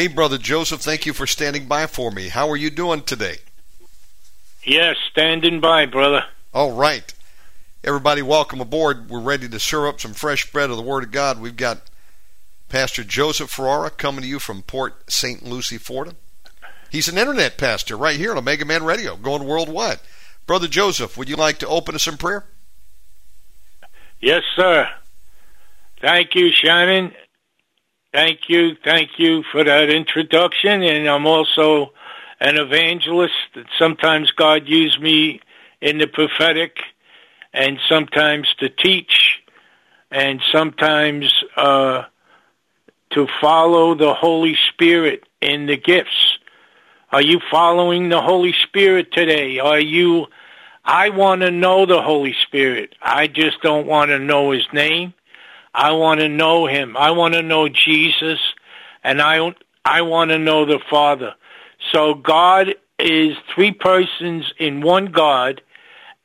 Hey, Brother Joseph, thank you for standing by for me. How are you doing today? Yes, standing by, brother. All right. Everybody, welcome aboard. We're ready to serve up some fresh bread of the Word of God. We've got Pastor Joseph Ferrara coming to you from Port St. Lucie, Florida. He's an internet pastor right here on Omega Man Radio, going worldwide. Brother Joseph, would you like to open us in prayer? Yes, sir. Thank you, Shannon. Thank you, thank you for that introduction. And I'm also an evangelist. Sometimes God used me in the prophetic, and sometimes to teach, and sometimes uh, to follow the Holy Spirit in the gifts. Are you following the Holy Spirit today? Are you? I want to know the Holy Spirit. I just don't want to know His name. I want to know him. I want to know Jesus and I I want to know the Father. So God is three persons in one God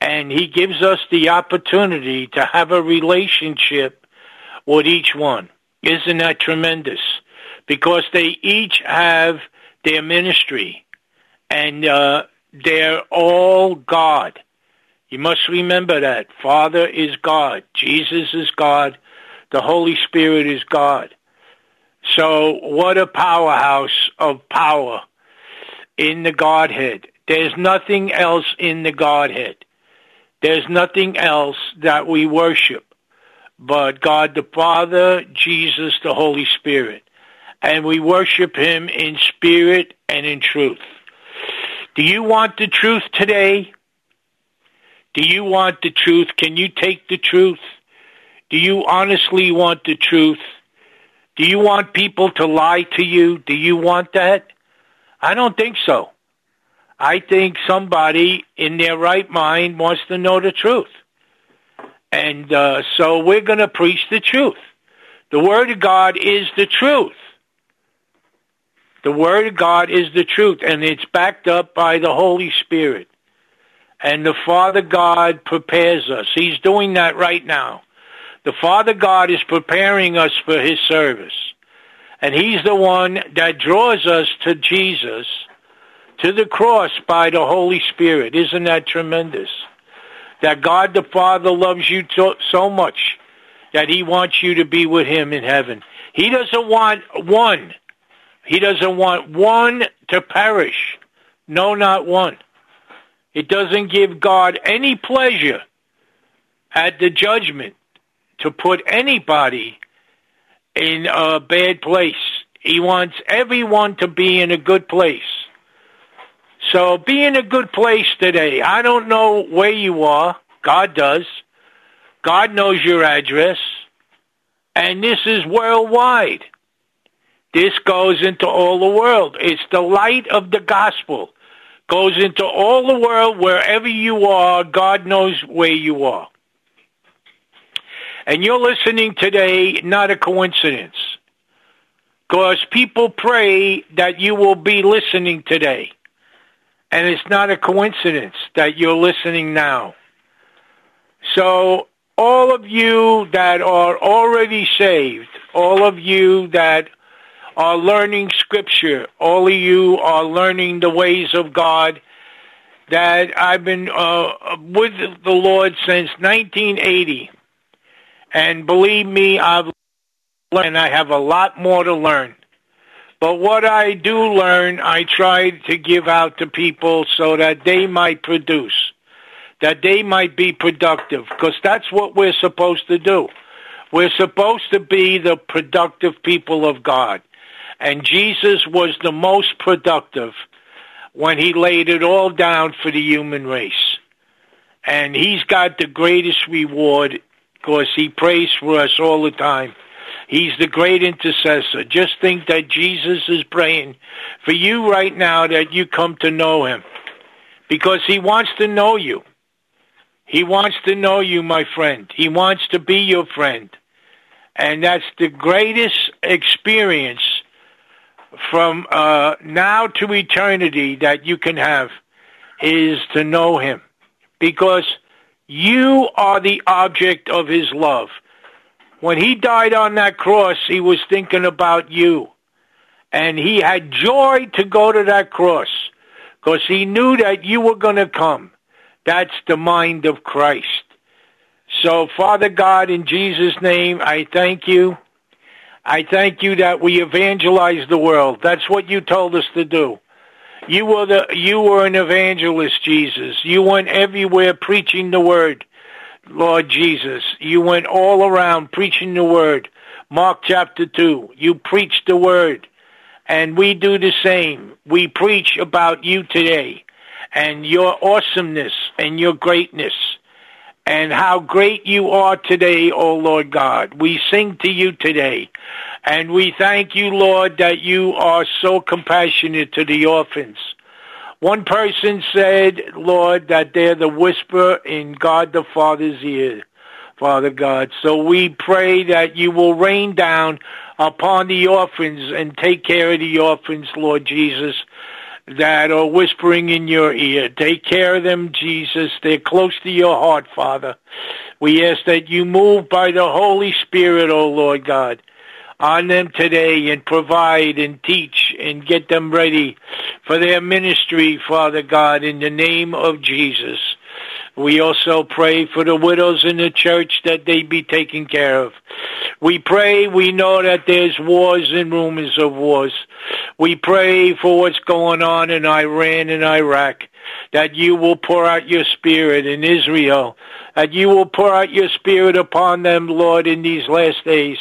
and he gives us the opportunity to have a relationship with each one. Isn't that tremendous? Because they each have their ministry and uh, they're all God. You must remember that. Father is God. Jesus is God. The Holy Spirit is God. So what a powerhouse of power in the Godhead. There's nothing else in the Godhead. There's nothing else that we worship but God the Father, Jesus, the Holy Spirit. And we worship Him in spirit and in truth. Do you want the truth today? Do you want the truth? Can you take the truth? Do you honestly want the truth? Do you want people to lie to you? Do you want that? I don't think so. I think somebody in their right mind wants to know the truth. And uh, so we're going to preach the truth. The Word of God is the truth. The Word of God is the truth, and it's backed up by the Holy Spirit. And the Father God prepares us. He's doing that right now. The Father God is preparing us for His service. And He's the one that draws us to Jesus, to the cross by the Holy Spirit. Isn't that tremendous? That God the Father loves you so much that He wants you to be with Him in heaven. He doesn't want one. He doesn't want one to perish. No, not one. It doesn't give God any pleasure at the judgment to put anybody in a bad place. He wants everyone to be in a good place. So be in a good place today. I don't know where you are. God does. God knows your address, and this is worldwide. This goes into all the world. It's the light of the gospel. Goes into all the world, wherever you are, God knows where you are. And you're listening today, not a coincidence. Because people pray that you will be listening today. And it's not a coincidence that you're listening now. So all of you that are already saved, all of you that are learning scripture, all of you are learning the ways of God, that I've been uh, with the Lord since 1980. And believe me, I've learned, and I have a lot more to learn. But what I do learn, I try to give out to people so that they might produce, that they might be productive, because that's what we're supposed to do. We're supposed to be the productive people of God. And Jesus was the most productive when he laid it all down for the human race. And he's got the greatest reward because he prays for us all the time. He's the great intercessor. Just think that Jesus is praying for you right now that you come to know him because he wants to know you. He wants to know you, my friend. He wants to be your friend. And that's the greatest experience from uh, now to eternity that you can have is to know him because you are the object of his love. When he died on that cross, he was thinking about you. And he had joy to go to that cross because he knew that you were going to come. That's the mind of Christ. So, Father God, in Jesus' name, I thank you. I thank you that we evangelize the world. That's what you told us to do. You were the you were an evangelist, Jesus. You went everywhere preaching the word, Lord Jesus. You went all around preaching the word. Mark chapter 2. You preached the word. And we do the same. We preach about you today and your awesomeness and your greatness and how great you are today, O Lord God. We sing to you today. And we thank you, Lord, that you are so compassionate to the orphans. One person said, Lord, that they're the whisper in God the Father's ear, Father God. So we pray that you will rain down upon the orphans and take care of the orphans, Lord Jesus that are whispering in your ear. Take care of them, Jesus. They're close to your heart, Father. We ask that you move by the Holy Spirit, O oh Lord God, on them today and provide and teach and get them ready for their ministry, Father God, in the name of Jesus. We also pray for the widows in the church that they be taken care of. We pray, we know that there's wars and rumors of wars. We pray for what's going on in Iran and Iraq, that you will pour out your spirit in Israel, that you will pour out your spirit upon them, Lord, in these last days.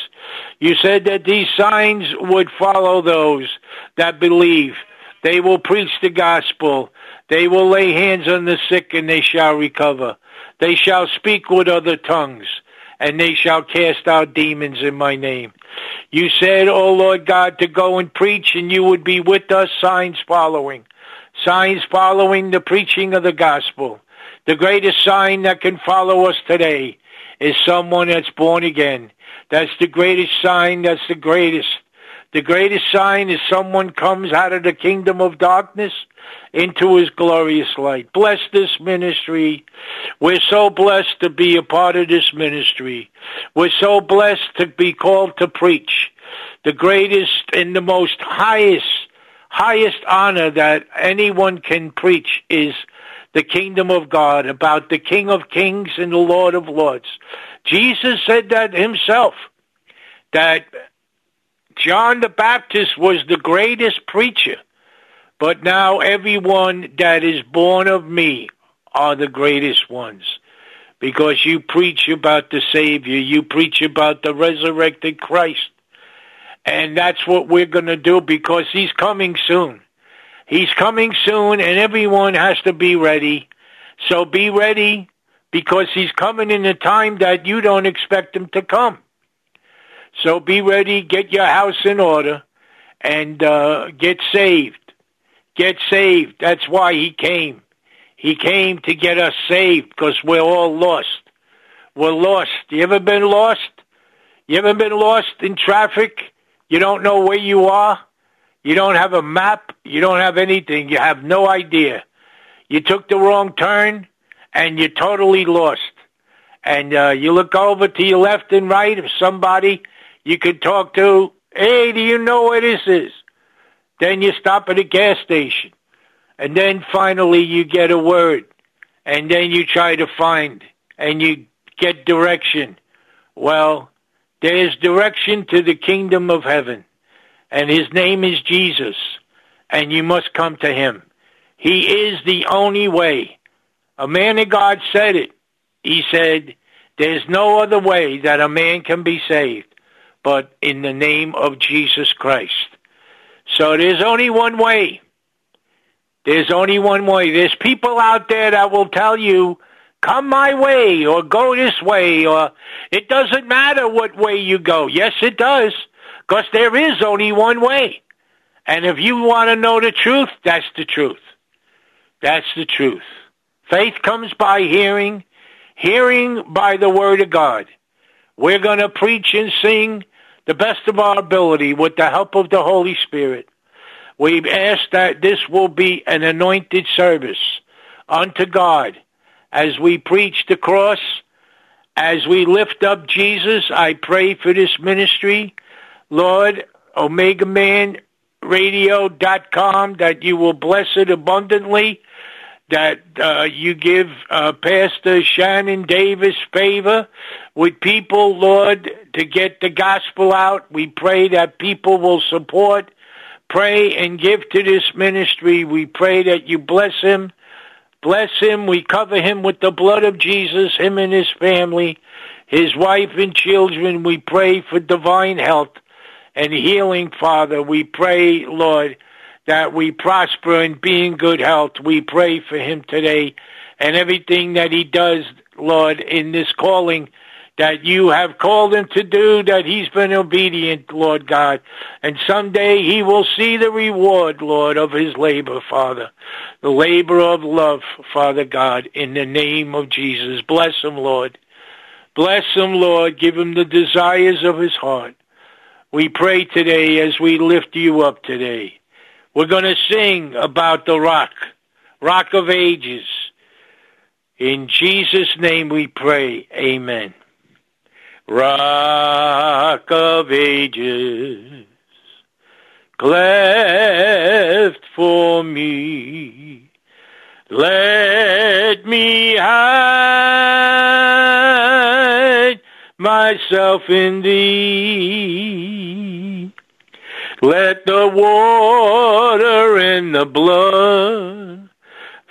You said that these signs would follow those that believe. They will preach the gospel. They will lay hands on the sick and they shall recover. They shall speak with other tongues and they shall cast out demons in my name. You said, O Lord God, to go and preach and you would be with us, signs following. Signs following the preaching of the gospel. The greatest sign that can follow us today is someone that's born again. That's the greatest sign. That's the greatest. The greatest sign is someone comes out of the kingdom of darkness into his glorious light. Bless this ministry. We're so blessed to be a part of this ministry. We're so blessed to be called to preach. The greatest and the most highest, highest honor that anyone can preach is the kingdom of God, about the King of kings and the Lord of lords. Jesus said that himself, that John the Baptist was the greatest preacher but now everyone that is born of me are the greatest ones. Because you preach about the Savior, you preach about the resurrected Christ. And that's what we're going to do because He's coming soon. He's coming soon and everyone has to be ready. So be ready, because he's coming in a time that you don't expect him to come. So be ready, get your house in order, and uh, get saved. Get saved. That's why he came. He came to get us saved because we're all lost. We're lost. You ever been lost? You ever been lost in traffic? You don't know where you are? You don't have a map? You don't have anything. You have no idea. You took the wrong turn and you're totally lost. And uh, you look over to your left and right of somebody you could talk to, hey, do you know where this is? Then you stop at a gas station. And then finally you get a word. And then you try to find and you get direction. Well, there is direction to the kingdom of heaven. And his name is Jesus. And you must come to him. He is the only way. A man of God said it. He said, there's no other way that a man can be saved but in the name of Jesus Christ. So there's only one way. There's only one way. There's people out there that will tell you, come my way or go this way or it doesn't matter what way you go. Yes, it does because there is only one way. And if you want to know the truth, that's the truth. That's the truth. Faith comes by hearing, hearing by the word of God. We're going to preach and sing the best of our ability with the help of the Holy Spirit. We ask that this will be an anointed service unto God as we preach the cross, as we lift up Jesus. I pray for this ministry. Lord, Omega Man radio.com that you will bless it abundantly that uh, you give uh, Pastor Shannon Davis favor with people, Lord, to get the gospel out. We pray that people will support, pray, and give to this ministry. We pray that you bless him. Bless him. We cover him with the blood of Jesus, him and his family, his wife and children. We pray for divine health and healing, Father. We pray, Lord, that we prosper and be in good health. We pray for him today and everything that he does, Lord, in this calling that you have called him to do, that he's been obedient, Lord God. And someday he will see the reward, Lord, of his labor, Father. The labor of love, Father God, in the name of Jesus. Bless him, Lord. Bless him, Lord. Give him the desires of his heart. We pray today as we lift you up today. We're going to sing about the rock, rock of ages. In Jesus' name we pray. Amen. Rock of ages, cleft for me. Let me hide myself in thee. Let the water and the blood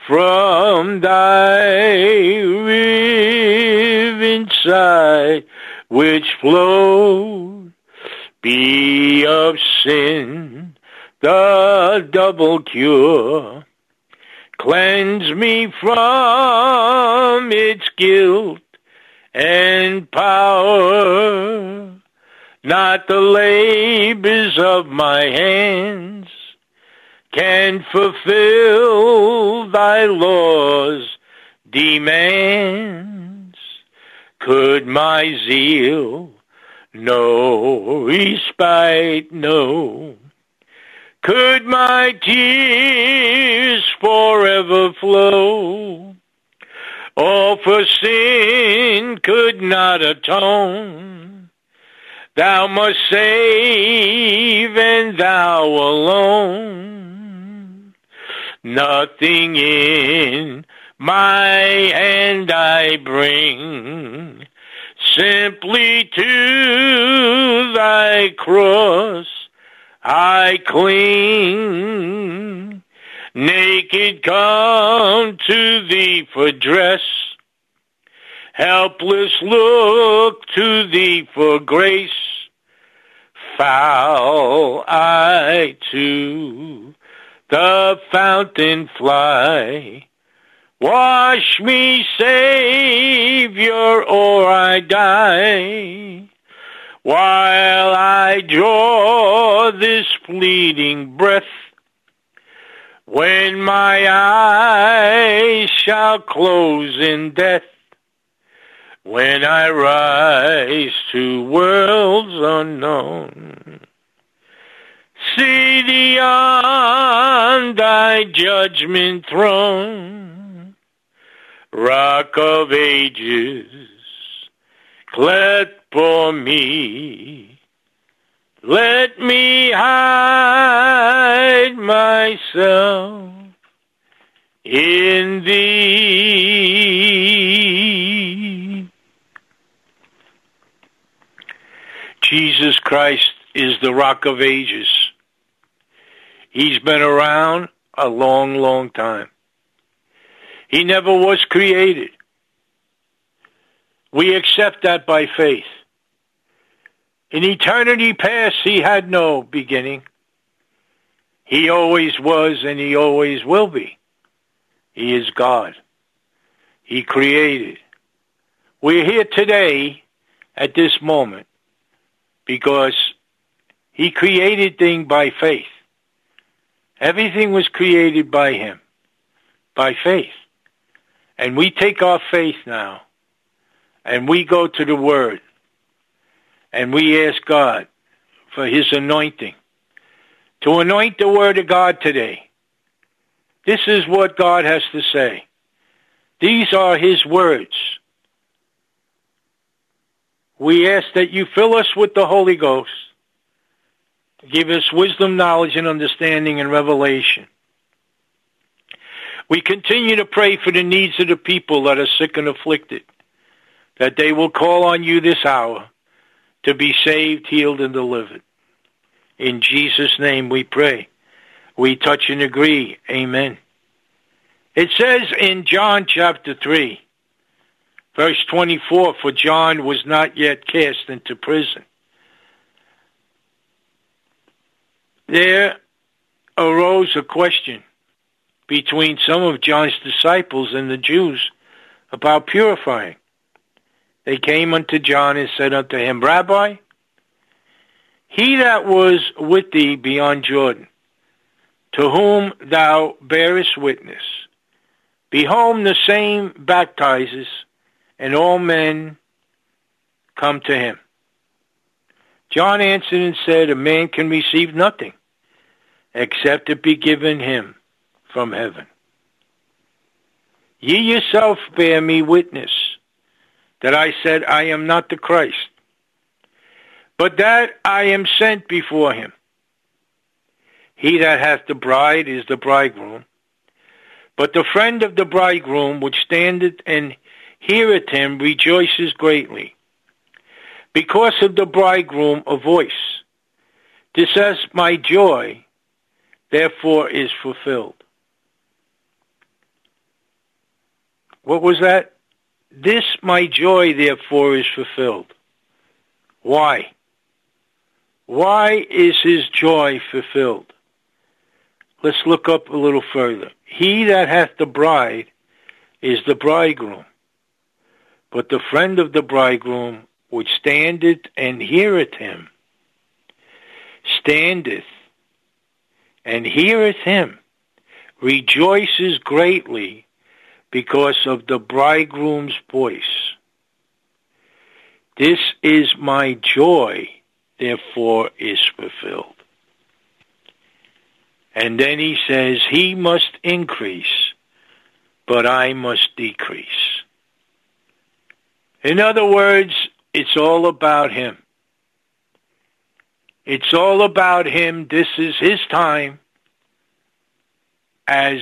from thy riven side which flowed be of sin the double cure. Cleanse me from its guilt and power not the labors of my hands can fulfill thy laws demands. Could my zeal no respite know? Could my tears forever flow? All for sin could not atone Thou must save and thou alone. Nothing in my hand I bring, simply to thy cross. I cling. Naked come to thee for dress, helpless look to thee for grace. Foul I to the fountain fly, Wash me, Savior, or I die. While I draw this fleeting breath, when my eyes shall close in death, when I rise to worlds unknown, see thee on thy judgment throne, rock of ages, clad for me. Let me hide myself in thee. Jesus Christ is the rock of ages. He's been around a long, long time. He never was created. We accept that by faith. In eternity past, he had no beginning. He always was and he always will be. He is God. He created. We're here today at this moment because he created things by faith. Everything was created by him, by faith. And we take our faith now and we go to the Word and we ask God for His anointing to anoint the Word of God today. This is what God has to say. These are His words. We ask that you fill us with the Holy Ghost. Give us wisdom, knowledge, and understanding and revelation. We continue to pray for the needs of the people that are sick and afflicted, that they will call on you this hour to be saved, healed, and delivered. In Jesus' name we pray. We touch and agree. Amen. It says in John chapter 3, verse 24, for John was not yet cast into prison. There arose a question between some of John's disciples and the Jews about purifying. They came unto John and said unto him, Rabbi, he that was with thee beyond Jordan, to whom thou bearest witness, behold, the same baptizes, and all men come to him. John answered and said, A man can receive nothing except it be given him from heaven. Ye yourself bear me witness that I said, I am not the Christ, but that I am sent before him. He that hath the bride is the bridegroom. But the friend of the bridegroom which standeth and heareth him rejoices greatly. Because of the bridegroom a voice. This is My joy therefore is fulfilled. What was that? This my joy therefore is fulfilled. Why? Why is his joy fulfilled? Let's look up a little further. He that hath the bride is the bridegroom. But the friend of the bridegroom which standeth and heareth him, standeth and heareth him, rejoices greatly because of the bridegroom's voice. This is my joy, therefore is fulfilled. And then he says, He must increase, but I must decrease. In other words, it's all about him. It's all about him. This is his time. As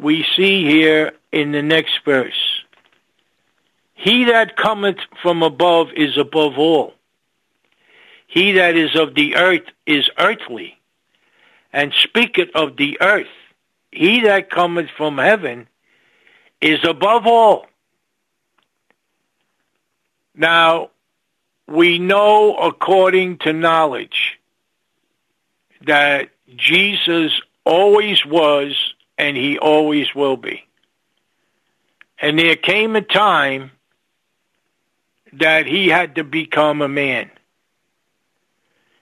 we see here in the next verse. He that cometh from above is above all. He that is of the earth is earthly, and speaketh of the earth. He that cometh from heaven is above all. Now, we know according to knowledge that Jesus always was and he always will be. And there came a time that he had to become a man.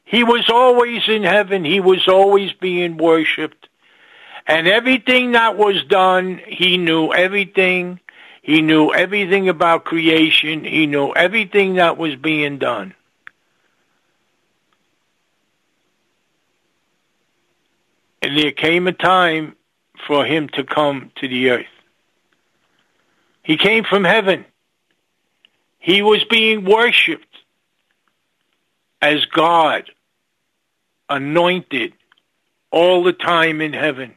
He was always in heaven. He was always being worshiped. And everything that was done, he knew everything. He knew everything about creation. He knew everything that was being done. And there came a time for him to come to the earth. He came from heaven. He was being worshiped as God anointed all the time in heaven.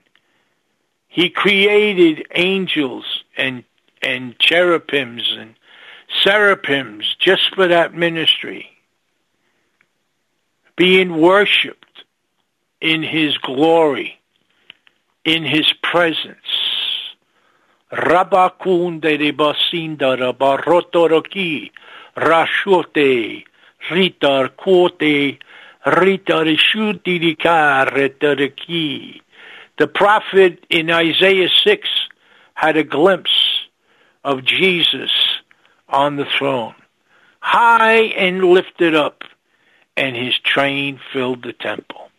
He created angels and and cherubims and seraphims just for that ministry, being worshipped in his glory, in his presence. Rabakunde rebasinda rabarotoroki rashote ritar quote the prophet in Isaiah 6 had a glimpse of Jesus on the throne, high and lifted up, and his train filled the temple.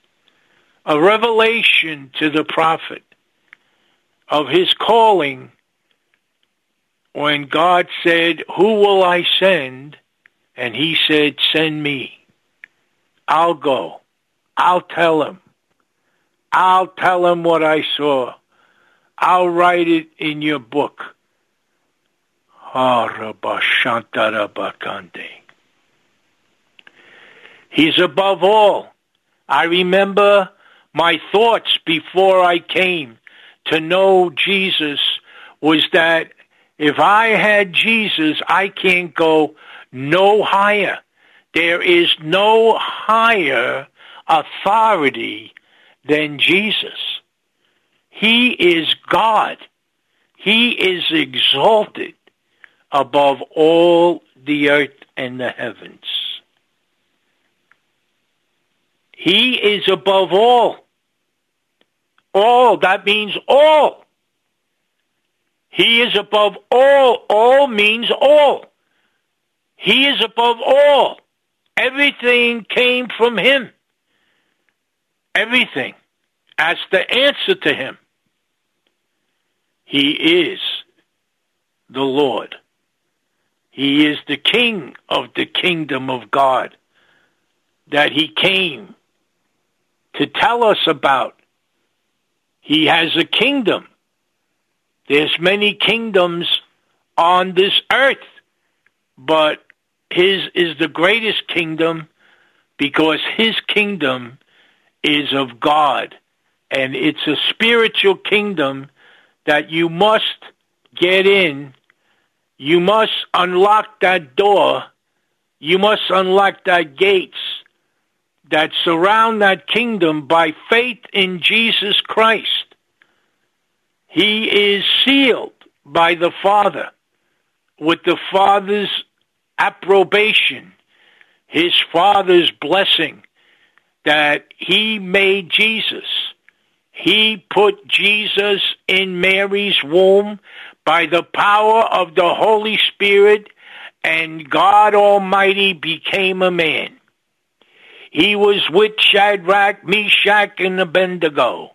A revelation to the prophet of his calling when God said, Who will I send? And he said, Send me. I'll go. I'll tell him. I'll tell him what I saw. I'll write it in your book. He's above all. I remember my thoughts before I came to know Jesus was that if I had Jesus, I can't go no higher. There is no higher authority than Jesus. He is God. He is exalted above all the earth and the heavens. He is above all. All, that means all. He is above all. All means all. He is above all. Everything came from him. Everything. That's the answer to him. He is the Lord. He is the King of the kingdom of God that he came to tell us about. He has a kingdom. There's many kingdoms on this earth, but his is the greatest kingdom because his kingdom is of God. And it's a spiritual kingdom that you must get in. You must unlock that door. You must unlock that gates that surround that kingdom by faith in Jesus Christ. He is sealed by the Father with the Father's approbation, his father's blessing that he made Jesus. He put Jesus in Mary's womb by the power of the Holy Spirit, and God Almighty became a man. He was with Shadrach, Meshach, and Abednego.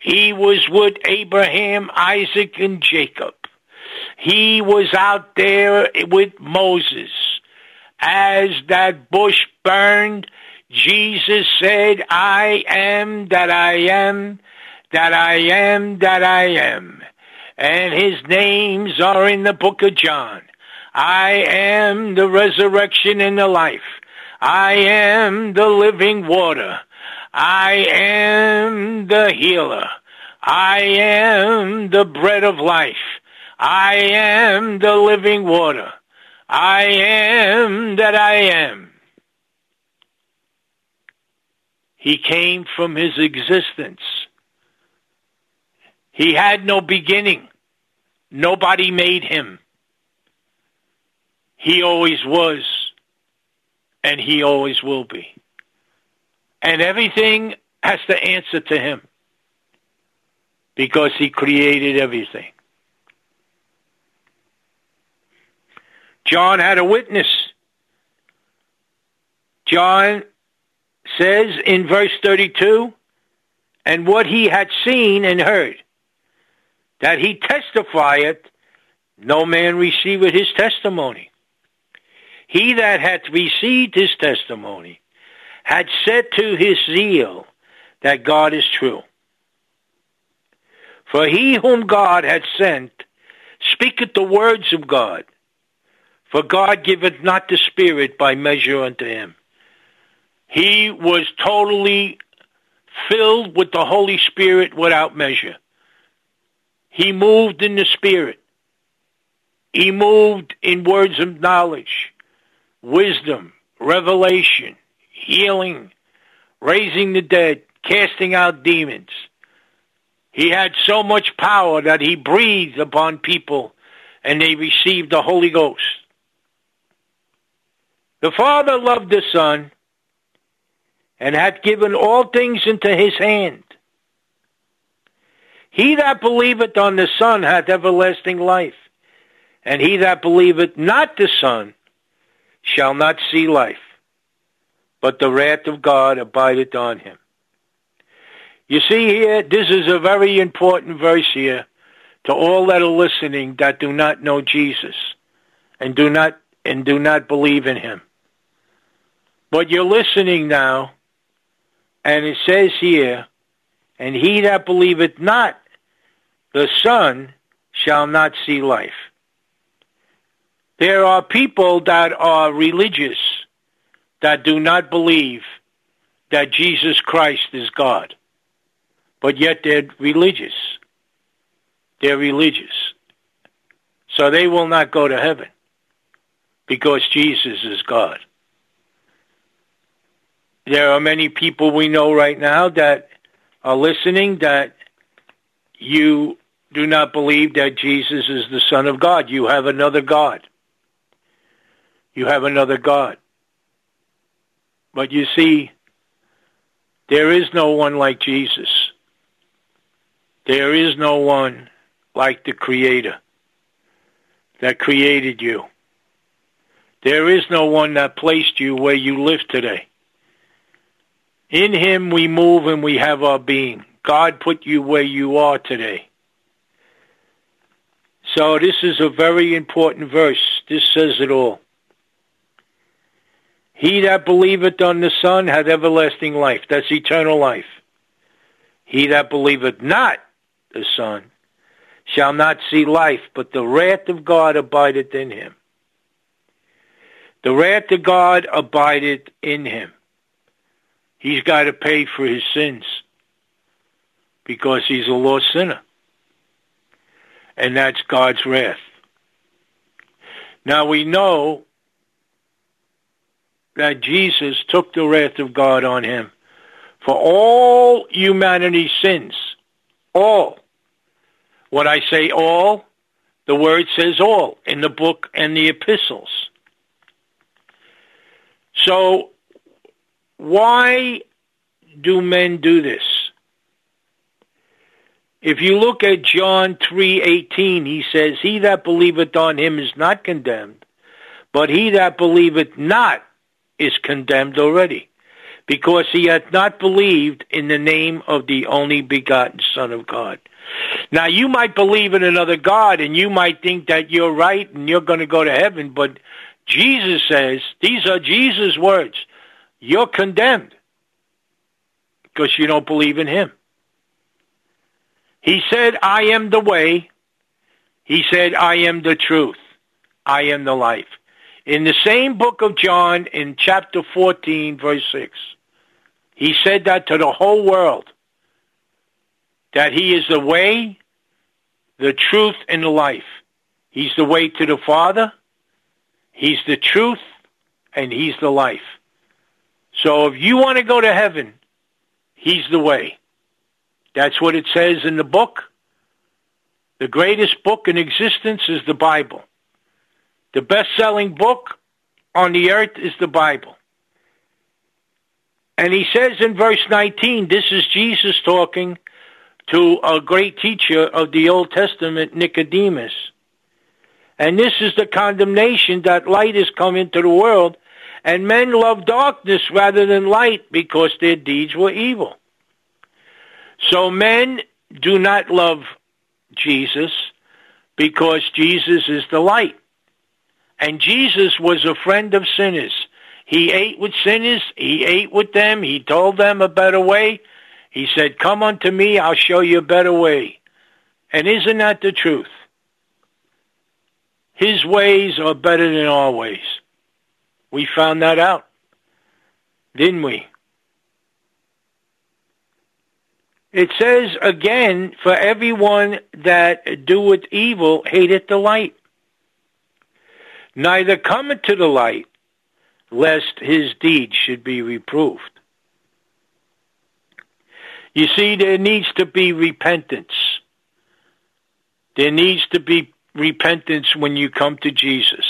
He was with Abraham, Isaac, and Jacob. He was out there with Moses. As that bush burned, Jesus said, I am that I am, that I am, that I am. And his names are in the book of John. I am the resurrection and the life. I am the living water. I am the healer. I am the bread of life. I am the living water. I am that I am. He came from his existence. He had no beginning. Nobody made him. He always was, and he always will be. And everything has to answer to him because he created everything. John had a witness. John says in verse 32 and what he had seen and heard, that he testifieth, no man receiveth his testimony. He that hath received his testimony had said to his zeal that God is true. For he whom God hath sent speaketh the words of God. For God giveth not the Spirit by measure unto him. He was totally filled with the Holy Spirit without measure. He moved in the Spirit. He moved in words of knowledge, wisdom, revelation, healing, raising the dead, casting out demons. He had so much power that he breathed upon people and they received the Holy Ghost. The Father loved the Son and hath given all things into his hand. He that believeth on the Son hath everlasting life, and he that believeth not the Son shall not see life, but the wrath of God abideth on him. You see here, this is a very important verse here to all that are listening that do not know Jesus and do not and do not believe in him. But you're listening now and it says here, and he that believeth not the Son shall not see life. There are people that are religious that do not believe that Jesus Christ is God, but yet they're religious. They're religious. So they will not go to heaven because Jesus is God there are many people we know right now that are listening that you do not believe that Jesus is the Son of God. You have another God. You have another God. But you see, there is no one like Jesus. There is no one like the Creator that created you. There is no one that placed you where you live today. In him we move and we have our being. God put you where you are today. So this is a very important verse. This says it all. He that believeth on the Son hath everlasting life. That's eternal life. He that believeth not the Son shall not see life, but the wrath of God abideth in him. The wrath of God abideth in him he's got to pay for his sins because he's a lost sinner. And that's God's wrath. Now we know that Jesus took the wrath of God on him for all humanity's sins. All. When I say all, the word says all in the book and the epistles. So why do men do this? If you look at John 3:18, he says, "He that believeth on him is not condemned, but he that believeth not is condemned already, because he hath not believed in the name of the only begotten Son of God." Now you might believe in another God and you might think that you're right and you're going to go to heaven, but Jesus says, these are Jesus' words you're condemned because you don't believe in him. He said, I am the way. He said, I am the truth. I am the life. In the same book of John, in chapter 14, verse 6, he said that to the whole world that he is the way, the truth, and the life. He's the way to the Father, he's the truth, and he's the life. So if you want to go to heaven, he's the way. That's what it says in the book. The greatest book in existence is the Bible. The best-selling book on the earth is the Bible. And he says in verse 19, this is Jesus talking to a great teacher of the Old Testament, Nicodemus. And this is the condemnation that light has come into the world, and men love darkness rather than light because their deeds were evil. So men do not love Jesus because Jesus is the light. And Jesus was a friend of sinners. He ate with sinners. He ate with them. He told them a better way. He said, come unto me. I'll show you a better way. And isn't that the truth? His ways are better than our ways. We found that out, didn't we? It says again, for everyone that doeth evil hateth the light, neither cometh to the light, lest his deeds should be reproved. You see, there needs to be repentance. There needs to be repentance when you come to Jesus.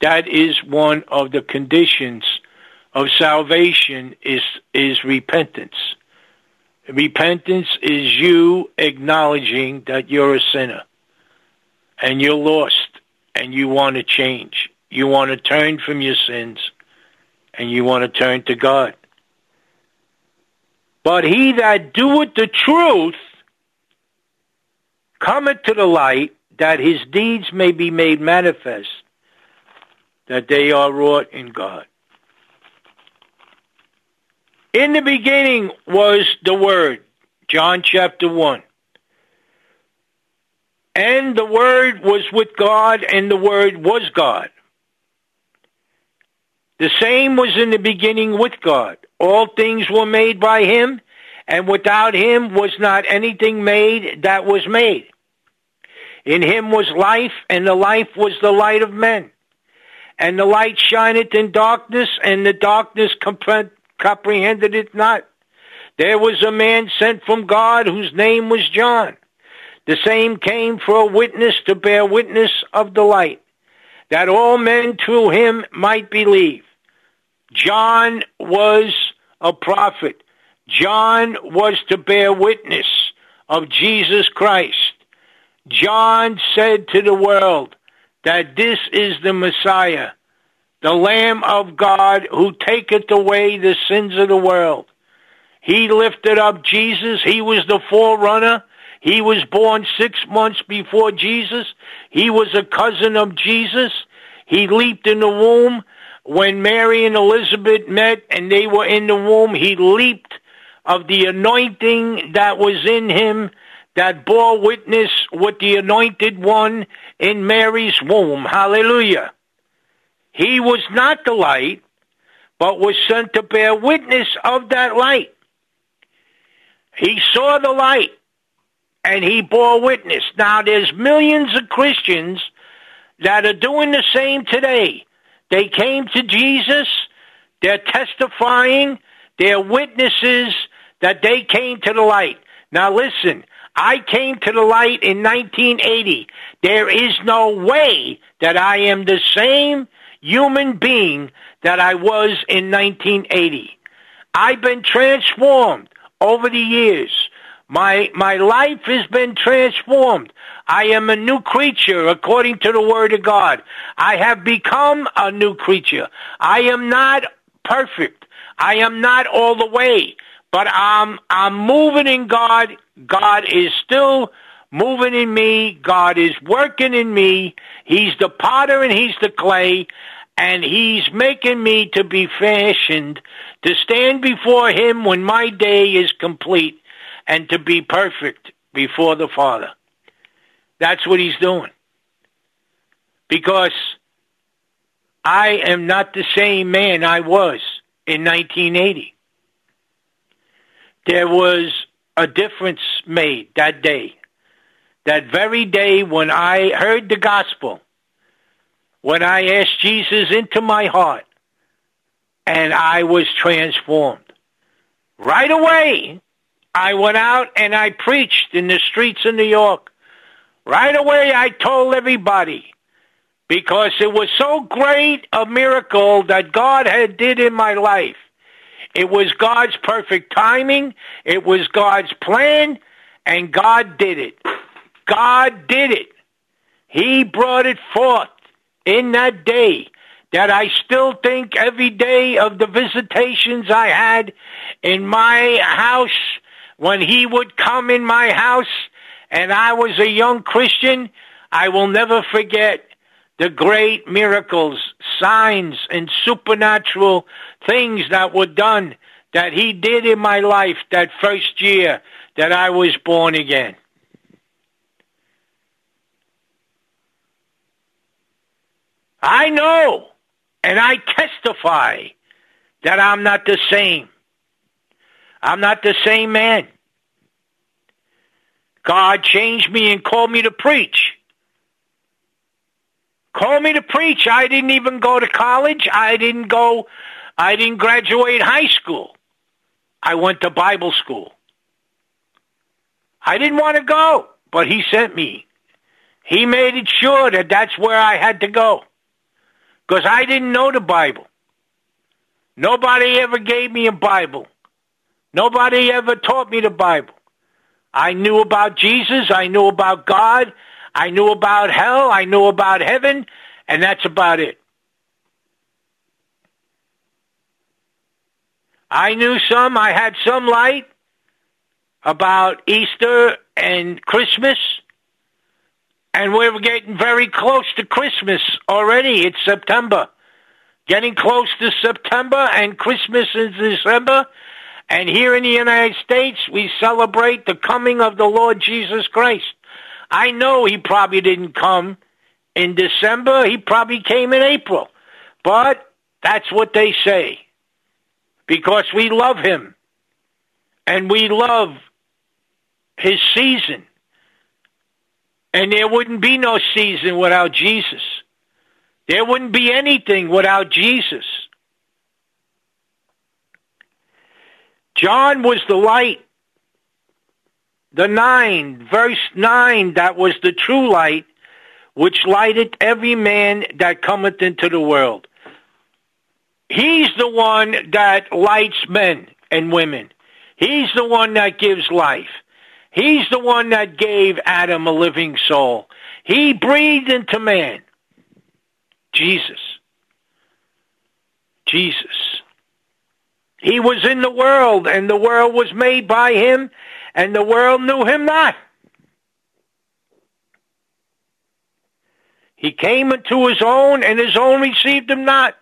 That is one of the conditions of salvation is, is repentance. Repentance is you acknowledging that you're a sinner and you're lost and you want to change. You want to turn from your sins and you want to turn to God. But he that doeth the truth cometh to the light that his deeds may be made manifest that they are wrought in God. In the beginning was the Word, John chapter 1. And the Word was with God, and the Word was God. The same was in the beginning with God. All things were made by Him, and without Him was not anything made that was made. In Him was life, and the life was the light of men. And the light shineth in darkness, and the darkness comprehended it not. There was a man sent from God whose name was John. The same came for a witness to bear witness of the light, that all men through him might believe. John was a prophet. John was to bear witness of Jesus Christ. John said to the world that this is the Messiah, the Lamb of God who taketh away the sins of the world. He lifted up Jesus. He was the forerunner. He was born six months before Jesus. He was a cousin of Jesus. He leaped in the womb when Mary and Elizabeth met and they were in the womb. He leaped of the anointing that was in him that bore witness with the anointed one in Mary's womb. Hallelujah. He was not the light, but was sent to bear witness of that light. He saw the light and he bore witness. Now there's millions of Christians that are doing the same today. They came to Jesus, they're testifying, they're witnesses that they came to the light. Now listen, I came to the light in 1980. There is no way that I am the same human being that I was in 1980. I've been transformed over the years. My, my life has been transformed. I am a new creature according to the word of God. I have become a new creature. I am not perfect. I am not all the way, but I'm, I'm moving in God. God is still moving in me. God is working in me. He's the potter and he's the clay and he's making me to be fashioned to stand before him when my day is complete and to be perfect before the Father. That's what he's doing. Because I am not the same man I was in 1980. There was a difference made that day. That very day when I heard the gospel, when I asked Jesus into my heart, and I was transformed. Right away, I went out and I preached in the streets of New York. Right away, I told everybody because it was so great a miracle that God had did in my life. It was God's perfect timing. It was God's plan and God did it. God did it. He brought it forth in that day that I still think every day of the visitations I had in my house when he would come in my house and I was a young Christian, I will never forget the great miracles, signs, and supernatural things that were done that he did in my life that first year that I was born again. I know and I testify that I'm not the same. I'm not the same man. God changed me and called me to preach. Called me to preach. I didn't even go to college. I didn't go, I didn't graduate high school. I went to Bible school. I didn't want to go, but he sent me. He made it sure that that's where I had to go. Because I didn't know the Bible. Nobody ever gave me a Bible. Nobody ever taught me the Bible. I knew about Jesus. I knew about God. I knew about hell. I knew about heaven. And that's about it. I knew some. I had some light about Easter and Christmas. And we're getting very close to Christmas already. It's September. Getting close to September and Christmas is December. And here in the United States, we celebrate the coming of the Lord Jesus Christ. I know he probably didn't come in December. He probably came in April. But that's what they say. Because we love him. And we love his season. And there wouldn't be no season without Jesus. There wouldn't be anything without Jesus. John was the light. The nine, verse nine, that was the true light, which lighteth every man that cometh into the world. He's the one that lights men and women. He's the one that gives life. He's the one that gave Adam a living soul. He breathed into man. Jesus. Jesus. He was in the world, and the world was made by him, and the world knew him not. He came into his own, and his own received him not.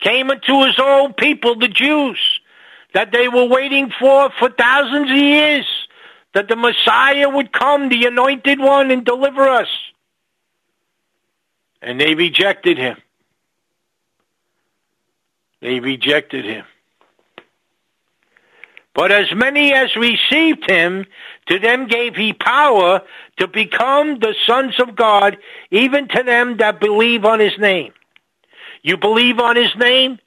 Came into his own people, the Jews, that they were waiting for for thousands of years that the Messiah would come, the anointed one, and deliver us. And they rejected him. They rejected him. But as many as received him, to them gave he power to become the sons of God, even to them that believe on his name. You believe on his name?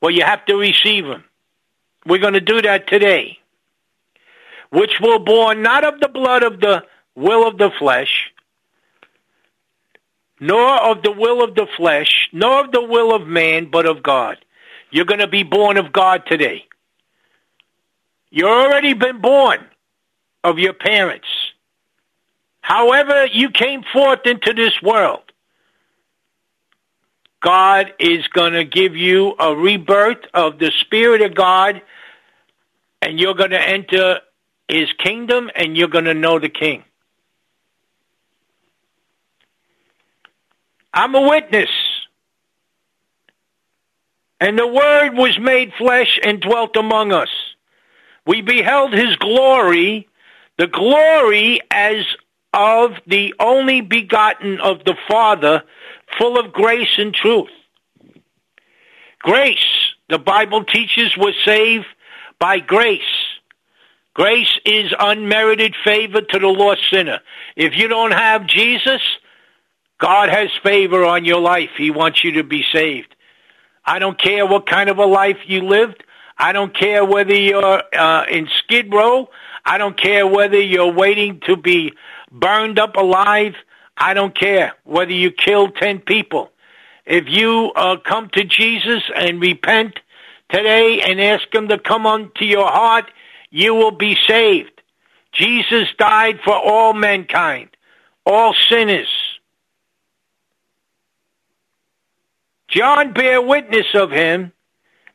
Well, you have to receive him. We're going to do that today which were born not of the blood of the will of the flesh, nor of the will of the flesh, nor of the will of man, but of God. You're going to be born of God today. You've already been born of your parents. However, you came forth into this world. God is going to give you a rebirth of the Spirit of God, and you're going to enter his kingdom and you're going to know the king. I'm a witness. And the Word was made flesh and dwelt among us. We beheld His glory, the glory as of the only begotten of the Father, full of grace and truth. Grace, the Bible teaches, was saved by grace. Grace is unmerited favor to the lost sinner. If you don't have Jesus, God has favor on your life. He wants you to be saved. I don't care what kind of a life you lived. I don't care whether you're uh, in Skid Row. I don't care whether you're waiting to be burned up alive. I don't care whether you kill 10 people. If you uh, come to Jesus and repent today and ask him to come unto your heart, you will be saved. Jesus died for all mankind, all sinners. John bear witness of him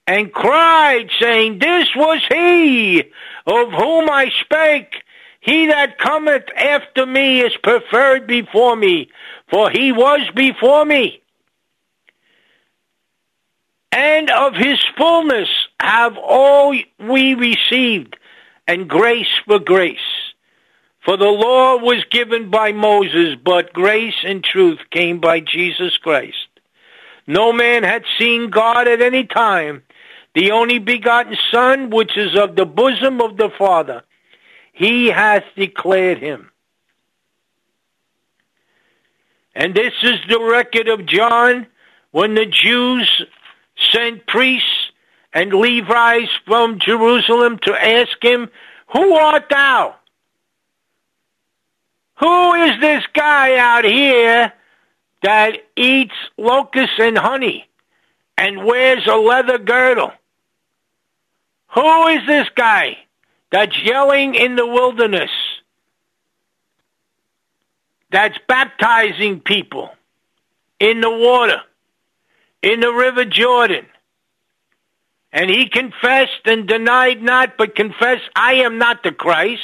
and cried, saying, This was he of whom I spake. He that cometh after me is preferred before me, for he was before me. And of his fullness have all we received, and grace for grace. For the law was given by Moses, but grace and truth came by Jesus Christ. No man had seen God at any time. The only begotten Son, which is of the bosom of the Father, he hath declared him. And this is the record of John when the Jews sent priests and Levites from Jerusalem to ask him, Who art thou? Who is this guy out here that eats locusts and honey and wears a leather girdle? Who is this guy that's yelling in the wilderness? That's baptizing people in the water, in the river Jordan. And he confessed and denied not, but confessed, I am not the Christ.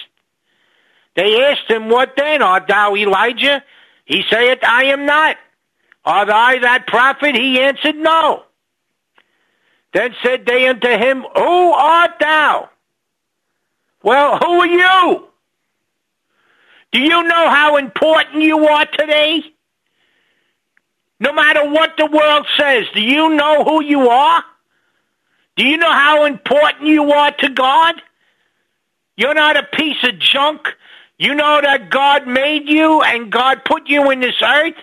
They asked him, What then? Art thou Elijah? He saith, I am not. Art thou that prophet? He answered, No. Then said they unto him, Who art thou? Well, who are you? Do you know how important you are today? No matter what the world says, do you know who you are? Do you know how important you are to God? You're not a piece of junk. You know that God made you and God put you in this earth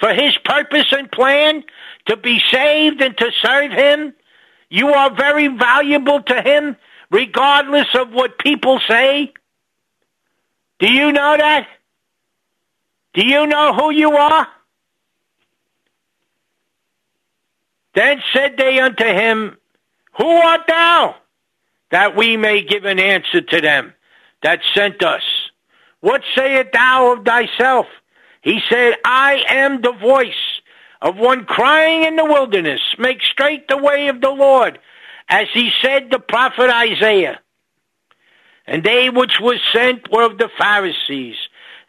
for His purpose and plan to be saved and to serve Him. You are very valuable to Him regardless of what people say. Do you know that? Do you know who you are? Then said they unto him, Who art thou? That we may give an answer to them that sent us. What sayest thou of thyself? He said, I am the voice of one crying in the wilderness, make straight the way of the Lord, as he said the prophet Isaiah. And they which were sent were of the Pharisees.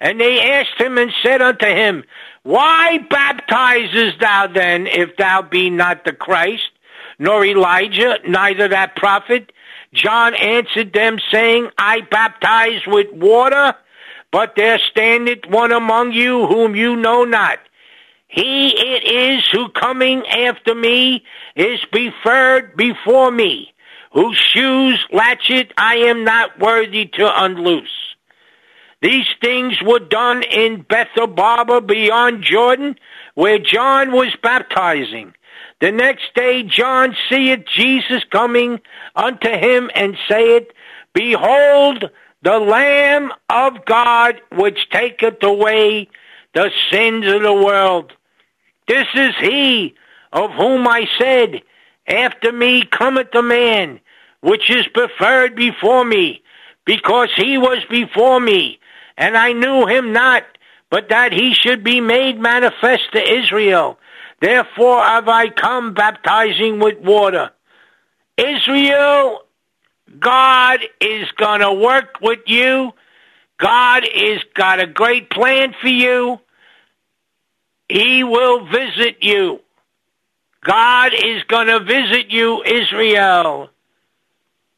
And they asked him and said unto him, Why baptizest thou then, if thou be not the Christ, nor Elijah, neither that prophet? John answered them, saying, I baptize with water, but there standeth one among you whom you know not. He it is who coming after me is preferred before me, whose shoes latchet I am not worthy to unloose. These things were done in Bethabara beyond Jordan, where John was baptizing. The next day John seeth Jesus coming unto him and saith, Behold, the Lamb of God which taketh away the sins of the world. This is he of whom I said, After me cometh a man, which is preferred before me, because he was before me, and I knew him not, but that he should be made manifest to Israel. Therefore have I come baptizing with water. Israel, God is gonna work with you. God is got a great plan for you. He will visit you. God is going to visit you, Israel.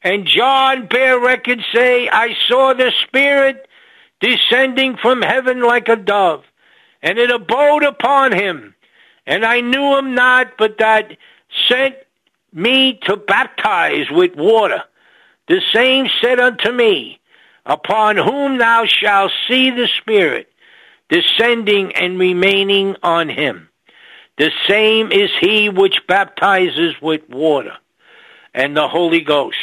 And John bear record say, I saw the Spirit descending from heaven like a dove, and it abode upon him. And I knew him not, but that sent me to baptize with water. The same said unto me, Upon whom thou shalt see the Spirit descending and remaining on him. The same is he which baptizes with water and the Holy Ghost.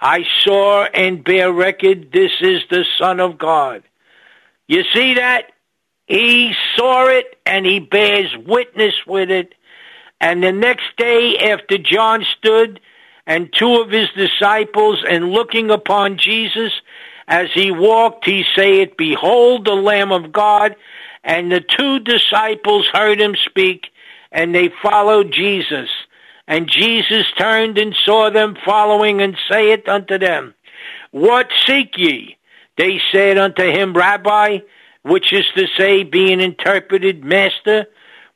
I saw and bear record this is the Son of God. You see that? He saw it and he bears witness with it. And the next day after John stood and two of his disciples and looking upon Jesus as he walked, he saith, Behold the Lamb of God. And the two disciples heard him speak, and they followed Jesus. And Jesus turned and saw them following and saith unto them, What seek ye? They said unto him, Rabbi, which is to say, being interpreted, Master,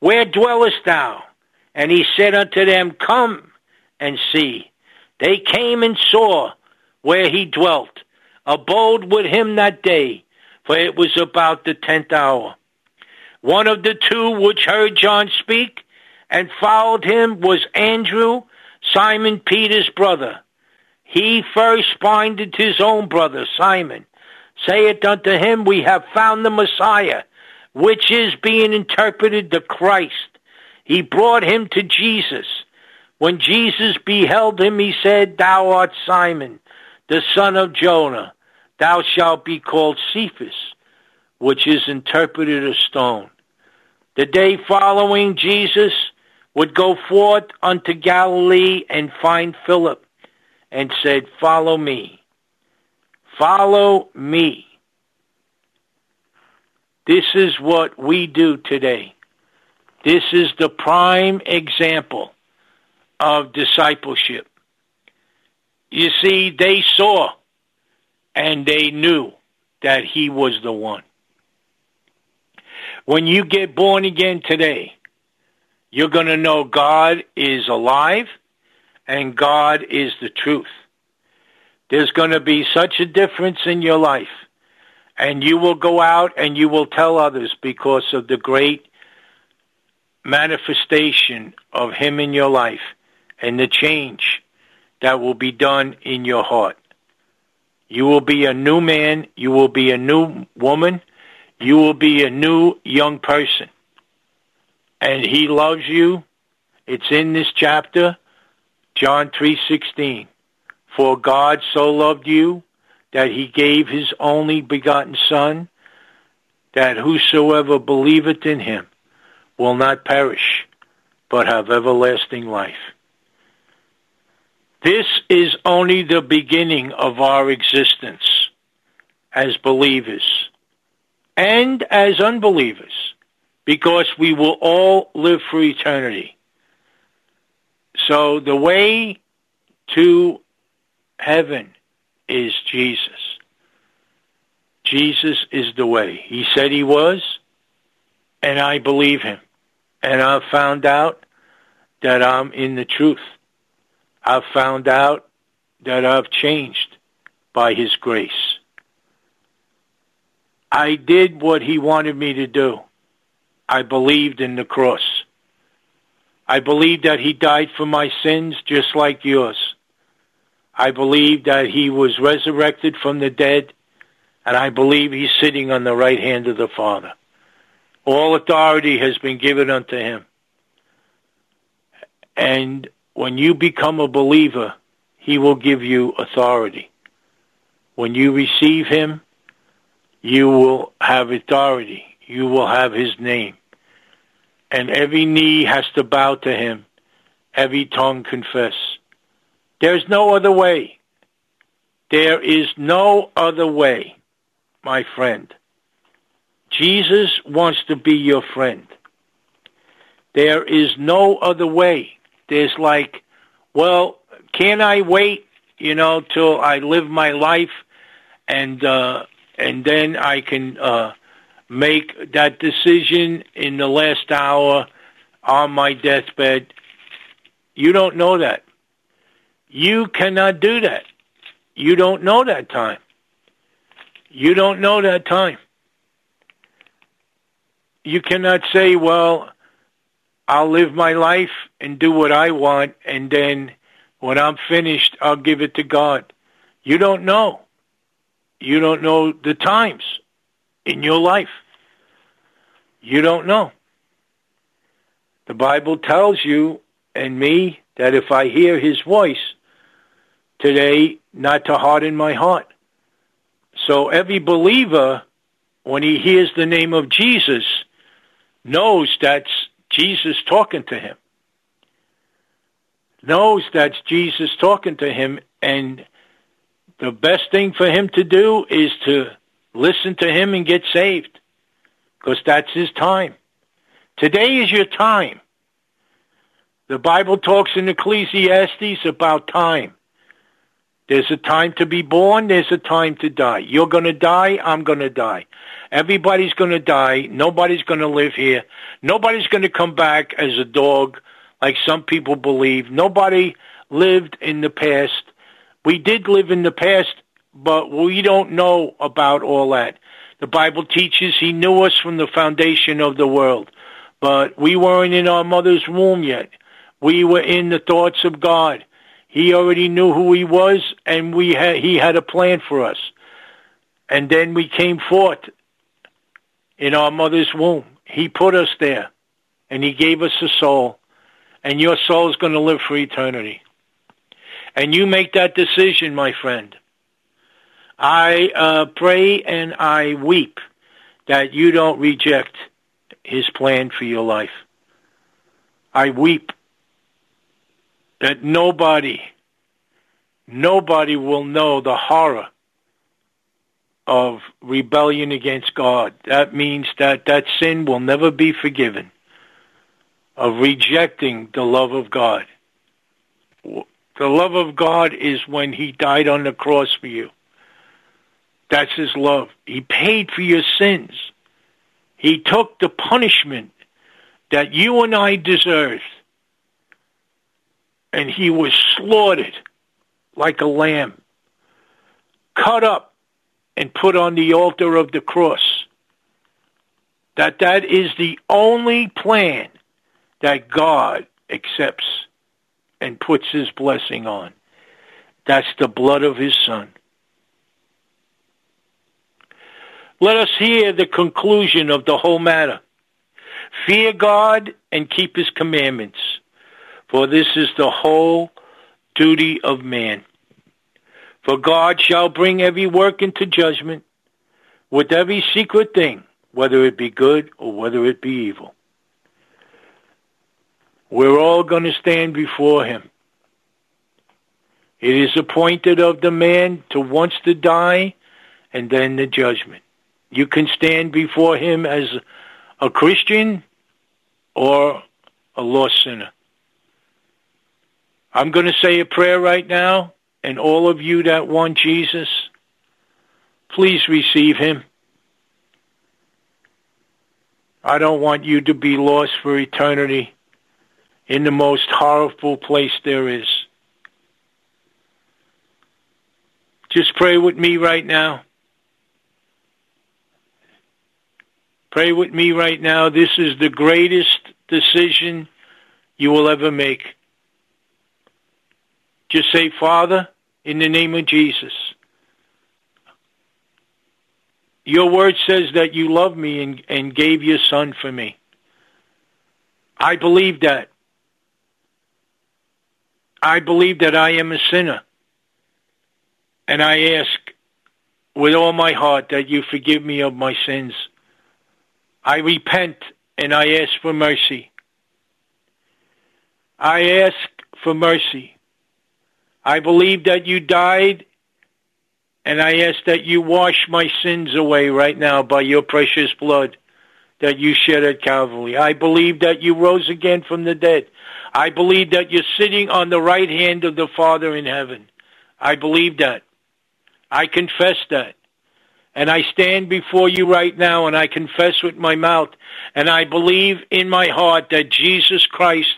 where dwellest thou? And he said unto them, Come and see. They came and saw where he dwelt, abode with him that day, for it was about the tenth hour. One of the two which heard John speak and followed him was Andrew, Simon Peter's brother. He first binded his own brother, Simon, saith unto him, We have found the Messiah, which is being interpreted the Christ. He brought him to Jesus. When Jesus beheld him, he said, Thou art Simon, the son of Jonah. Thou shalt be called Cephas, which is interpreted a stone. The day following, Jesus would go forth unto Galilee and find Philip and said, Follow me. Follow me. This is what we do today. This is the prime example of discipleship. You see, they saw and they knew that he was the one. When you get born again today, you're going to know God is alive and God is the truth. There's going to be such a difference in your life. And you will go out and you will tell others because of the great manifestation of Him in your life and the change that will be done in your heart. You will be a new man. You will be a new woman. You will be a new young person. And He loves you. It's in this chapter, John 3:16. For God so loved you that he gave his only begotten Son, that whosoever believeth in him will not perish, but have everlasting life. This is only the beginning of our existence as believers and as unbelievers, because we will all live for eternity. So the way to heaven is Jesus. Jesus is the way. He said he was, and I believe him. And I've found out that I'm in the truth. I've found out that I've changed by his grace. I did what he wanted me to do. I believed in the cross. I believed that he died for my sins just like yours. I believe that he was resurrected from the dead, and I believe he's sitting on the right hand of the Father. All authority has been given unto him. And when you become a believer, he will give you authority. When you receive him, you will have authority. You will have his name. And every knee has to bow to him, every tongue confess. There's no other way. There is no other way, my friend. Jesus wants to be your friend. There is no other way. There's like, well, can I wait, you know, till I live my life and uh and then I can uh make that decision in the last hour on my deathbed. You don't know that. You cannot do that. You don't know that time. You don't know that time. You cannot say, well, I'll live my life and do what I want, and then when I'm finished, I'll give it to God. You don't know. You don't know the times in your life. You don't know. The Bible tells you and me that if I hear his voice, today not to harden my heart. So every believer, when he hears the name of Jesus, knows that's Jesus talking to him. Knows that's Jesus talking to him, and the best thing for him to do is to listen to him and get saved, because that's his time. Today is your time. The Bible talks in Ecclesiastes about time. There's a time to be born, there's a time to die. You're going to die, I'm going to die. Everybody's going to die. Nobody's going to live here. Nobody's going to come back as a dog like some people believe. Nobody lived in the past. We did live in the past, but we don't know about all that. The Bible teaches he knew us from the foundation of the world, but we weren't in our mother's womb yet. We were in the thoughts of God. He already knew who he was, and we he had a plan for us. And then we came forth in our mother's womb. He put us there, and he gave us a soul, and your soul is going to live for eternity. And you make that decision, my friend. I uh, pray and I weep that you don't reject his plan for your life. I weep that nobody, nobody will know the horror of rebellion against God. That means that that sin will never be forgiven, of rejecting the love of God. The love of God is when he died on the cross for you. That's his love. He paid for your sins. He took the punishment that you and I deserved and he was slaughtered like a lamb, cut up and put on the altar of the cross. That that is the only plan that God accepts and puts his blessing on. That's the blood of his son. Let us hear the conclusion of the whole matter. Fear God and keep his commandments for this is the whole duty of man. For God shall bring every work into judgment with every secret thing, whether it be good or whether it be evil. We're all going to stand before him. It is appointed of the man to once to die and then the judgment. You can stand before him as a Christian or a lost sinner. I'm going to say a prayer right now, and all of you that want Jesus, please receive him. I don't want you to be lost for eternity in the most horrible place there is. Just pray with me right now. Pray with me right now. This is the greatest decision you will ever make. Just say, Father, in the name of Jesus. Your word says that you love me and, and gave your son for me. I believe that. I believe that I am a sinner. And I ask with all my heart that you forgive me of my sins. I repent and I ask for mercy. I ask for mercy. I believe that you died, and I ask that you wash my sins away right now by your precious blood that you shed at Calvary. I believe that you rose again from the dead. I believe that you're sitting on the right hand of the Father in heaven. I believe that. I confess that. And I stand before you right now and I confess with my mouth and I believe in my heart that Jesus Christ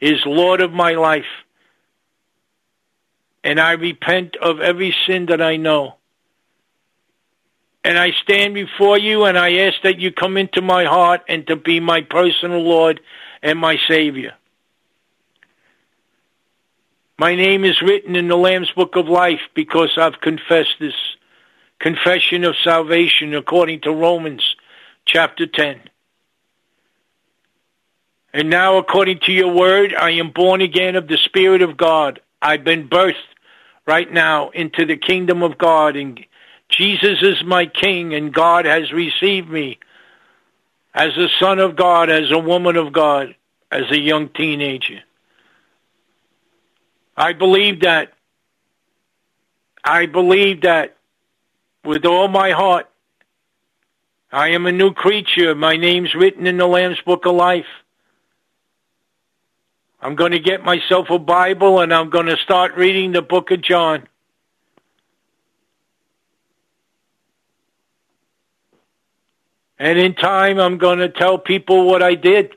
is Lord of my life and I repent of every sin that I know. And I stand before you and I ask that you come into my heart and to be my personal Lord and my Savior. My name is written in the Lamb's Book of Life because I've confessed this confession of salvation according to Romans chapter 10. And now, according to your word, I am born again of the Spirit of God. I've been birthed right now into the kingdom of God. And Jesus is my king, and God has received me as a son of God, as a woman of God, as a young teenager. I believe that. I believe that with all my heart. I am a new creature. My name's written in the Lamb's Book of Life. I'm going to get myself a Bible and I'm going to start reading the book of John. And in time, I'm going to tell people what I did.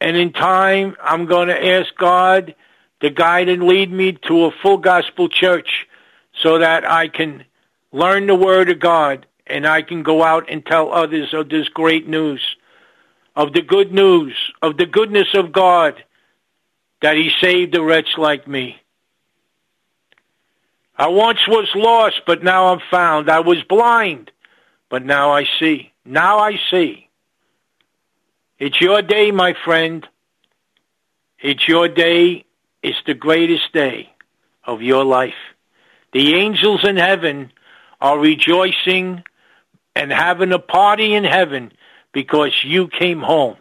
And in time, I'm going to ask God to guide and lead me to a full gospel church so that I can learn the word of God and I can go out and tell others of this great news, of the good news, of the goodness of God that he saved a wretch like me. I once was lost, but now I'm found. I was blind, but now I see. Now I see. It's your day, my friend. It's your day. It's the greatest day of your life. The angels in heaven are rejoicing and having a party in heaven because you came home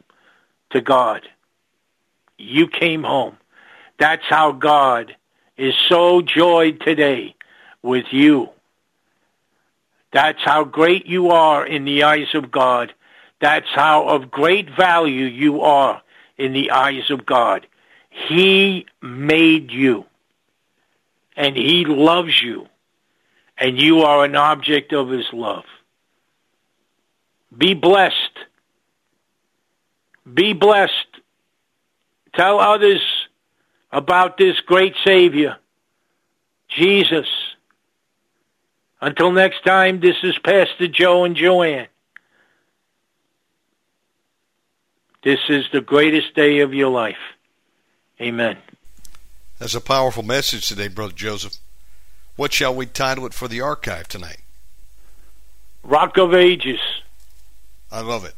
to God. You came home. That's how God is so joyed today with you. That's how great you are in the eyes of God. That's how of great value you are in the eyes of God. He made you. And He loves you. And you are an object of His love. Be blessed. Be blessed. Tell others about this great Savior, Jesus. Until next time, this is Pastor Joe and Joanne. This is the greatest day of your life. Amen. That's a powerful message today, Brother Joseph. What shall we title it for the archive tonight? Rock of Ages. I love it.